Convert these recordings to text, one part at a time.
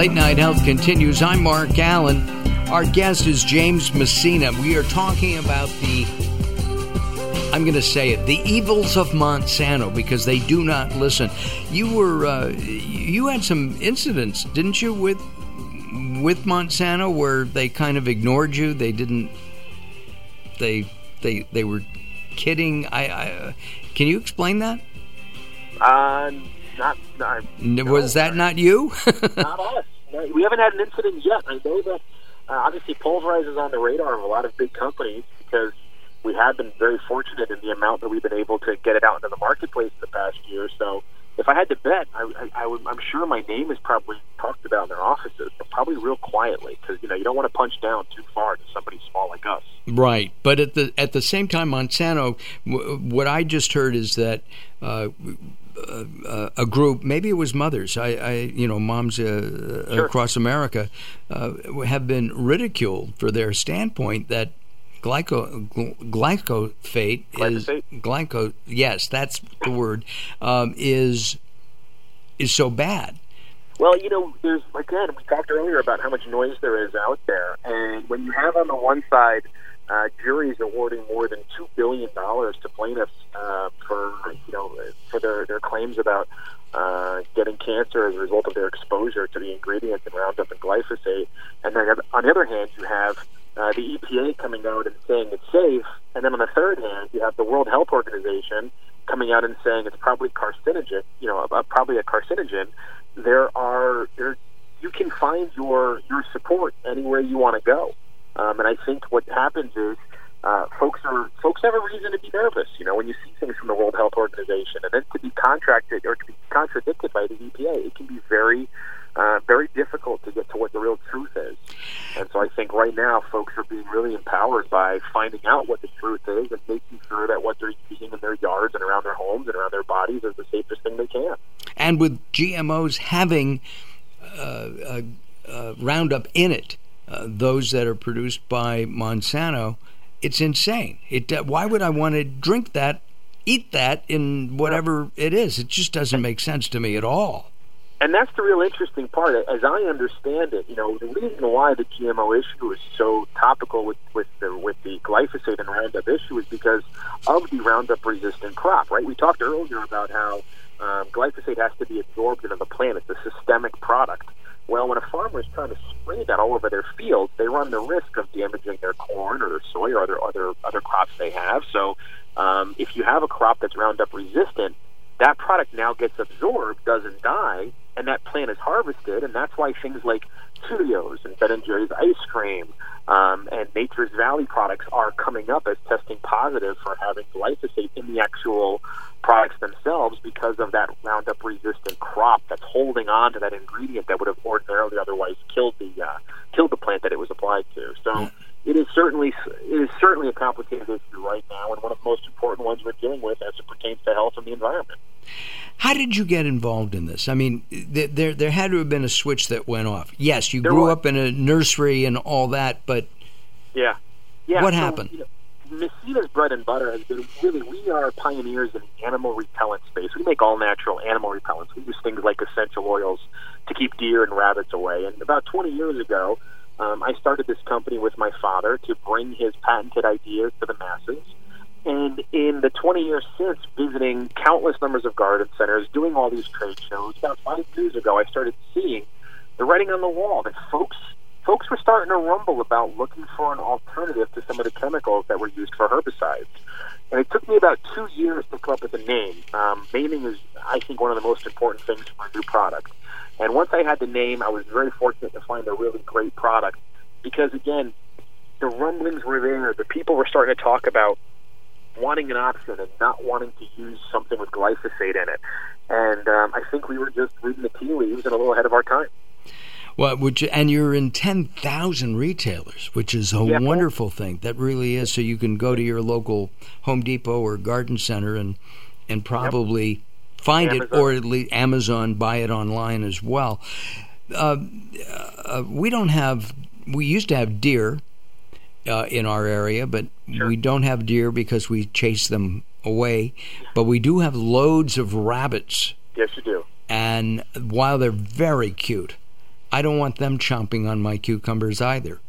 Late Night Health continues. I'm Mark Allen. Our guest is James Messina. We are talking about the, I'm going to say it, the evils of Monsanto because they do not listen. You were, uh, you had some incidents, didn't you, with with Monsanto where they kind of ignored you? They didn't. They they they were kidding. I, I can you explain that? Uh, not, not was that not you? not us. We haven't had an incident yet. I know that uh, obviously Pulverize is on the radar of a lot of big companies because we have been very fortunate in the amount that we've been able to get it out into the marketplace in the past year. So if I had to bet, I, I, I would, I'm sure my name is probably talked about in their offices, but probably real quietly because you know you don't want to punch down too far to somebody small like us. Right, but at the at the same time, Monsanto, w- what I just heard is that. Uh, uh, a group, maybe it was mothers, I, I you know, moms uh, sure. across America, uh, have been ridiculed for their standpoint that glyco glyphosate is glyco. Yes, that's the word. Um, is is so bad. Well, you know, there's again, we talked earlier about how much noise there is out there, and when you have on the one side uh, juries awarding more than two billion dollars to plaintiffs uh, for you know for their their claims about uh, getting cancer as a result of their exposure to the ingredients in Roundup and glyphosate, and then on the other hand, you have uh, the EPA coming out and saying it's safe, and then on the third hand, you have the World Health Organization coming out and saying it's probably carcinogenic, you know, uh, probably a carcinogen. There are there you can find your your support anywhere you want to go, um, and I think what happens is uh, folks are folks have a reason to be nervous. You know, when you see things from the World Health Organization, and then to be contracted or to be contradicted by the EPA, it can be very uh, very difficult to get to what the real truth is. And so I think right now folks are being really empowered by finding out what the truth is and making sure that what they're using in their yards and around their homes and around their bodies is the safest thing they can. And with GMOs having uh, Roundup in it, uh, those that are produced by Monsanto, it's insane. It uh, why would I want to drink that, eat that in whatever it is? It just doesn't make sense to me at all. And that's the real interesting part. As I understand it, you know, the reason why the GMO issue is so topical with, with the with the glyphosate and Roundup issue is because of the Roundup resistant crop, right? We talked earlier about how um, glyphosate has to be absorbed into the plant. It's a systemic product. Well, when a farmer is trying to spray that all over their fields, they run the risk of damaging their corn or their soy or other other other crops they have. So, um, if you have a crop that's Roundup resistant, that product now gets absorbed, doesn't die, and that plant is harvested, and that's why things like Cheerios and Ben and Jerry's ice cream um, and Nature's Valley products are coming up as testing positive for having glyphosate in the actual products themselves because of that Roundup resistant crop that's holding on to that ingredient that would have ordinarily otherwise killed the uh, the plant that it was applied to. So it is certainly it is certainly a complicated issue right now, and one of the most important ones we're dealing with as it pertains to health and the environment. How did you get involved in this? I mean, there there had to have been a switch that went off. Yes, you there grew was. up in a nursery and all that, but yeah, yeah. What so, happened? You know, Messina's bread and butter has been really we are pioneers in the animal repellent space. We make all natural animal repellents. We use things like essential oils to keep deer and rabbits away. And about 20 years ago, um, I started this company with my father to bring his patented ideas to the masses. And in the 20 years since, visiting countless numbers of garden centers, doing all these trade shows, about five years ago, I started seeing the writing on the wall that folks folks were starting to rumble about looking for an alternative to some of the chemicals that were used for herbicides. And it took me about two years to come up with a name. Um, naming is, I think, one of the most important things for a new product. And once I had the name, I was very fortunate to find a really great product because, again, the rumblings were there. The people were starting to talk about wanting an option and not wanting to use something with glyphosate in it. And um, I think we were just reading the tea leaves and a little ahead of our time. Well, which and you're in ten thousand retailers, which is a yeah. wonderful thing. That really is. So you can go to your local Home Depot or garden center and and probably find Amazon. it, or at least Amazon buy it online as well. Uh, uh, we don't have. We used to have deer uh, in our area, but sure. we don't have deer because we chase them away. But we do have loads of rabbits. Yes, you do. And while they're very cute, I don't want them chomping on my cucumbers either.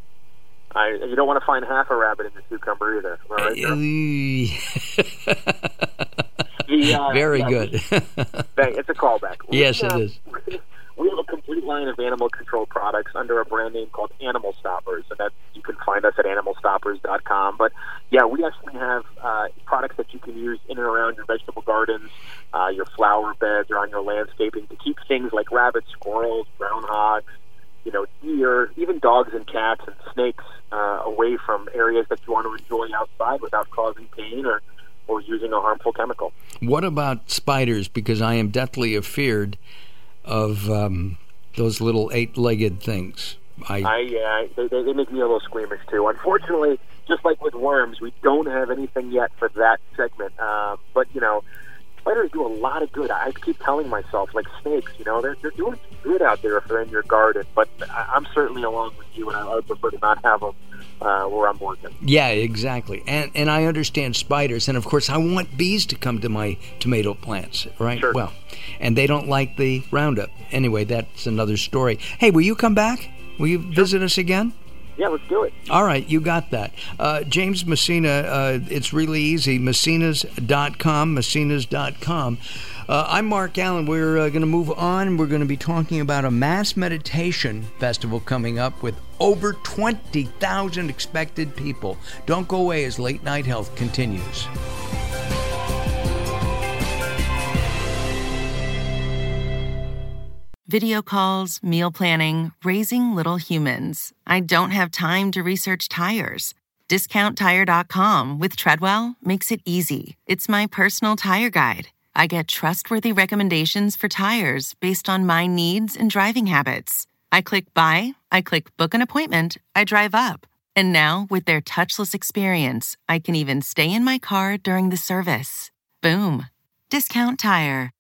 I, you don't want to find half a rabbit in the cucumber either. Right the, uh, Very yeah, good. it's a callback. Yes, it is. We have a complete line of animal control products under a brand name called Animal Stoppers, and that you can find us at animalstoppers.com. But yeah, we actually have uh, products that you can use in and around your vegetable gardens, uh, your flower beds, or on your landscaping to keep things like rabbits, squirrels, groundhogs, you know, deer, even dogs and cats and snakes uh, away from areas that you want to enjoy outside without causing pain or or using a harmful chemical. What about spiders? Because I am deathly afeared of um, those little eight-legged things. I, I yeah, they, they make me a little squeamish too. Unfortunately, just like with worms, we don't have anything yet for that segment. Uh, but you know, spiders do a lot of good. I keep telling myself, like snakes, you know, they're, they're doing good out there if they're in your garden. But I'm certainly along with you, and I would prefer to not have them uh, where I'm working. Yeah, exactly. And and I understand spiders, and of course, I want bees to come to my tomato plants, right? Sure. Well, and they don't like the Roundup. Anyway, that's another story. Hey, will you come back? Will you sure. visit us again? Yeah, let's do it. All right, you got that. Uh, James Messina, uh, it's really easy. Messinas.com, Messinas.com. Uh, I'm Mark Allen. We're uh, going to move on. We're going to be talking about a mass meditation festival coming up with over 20,000 expected people. Don't go away as Late Night Health continues. Video calls, meal planning, raising little humans. I don't have time to research tires. DiscountTire.com with Treadwell makes it easy. It's my personal tire guide. I get trustworthy recommendations for tires based on my needs and driving habits. I click buy, I click book an appointment, I drive up. And now, with their touchless experience, I can even stay in my car during the service. Boom. Discount Tire.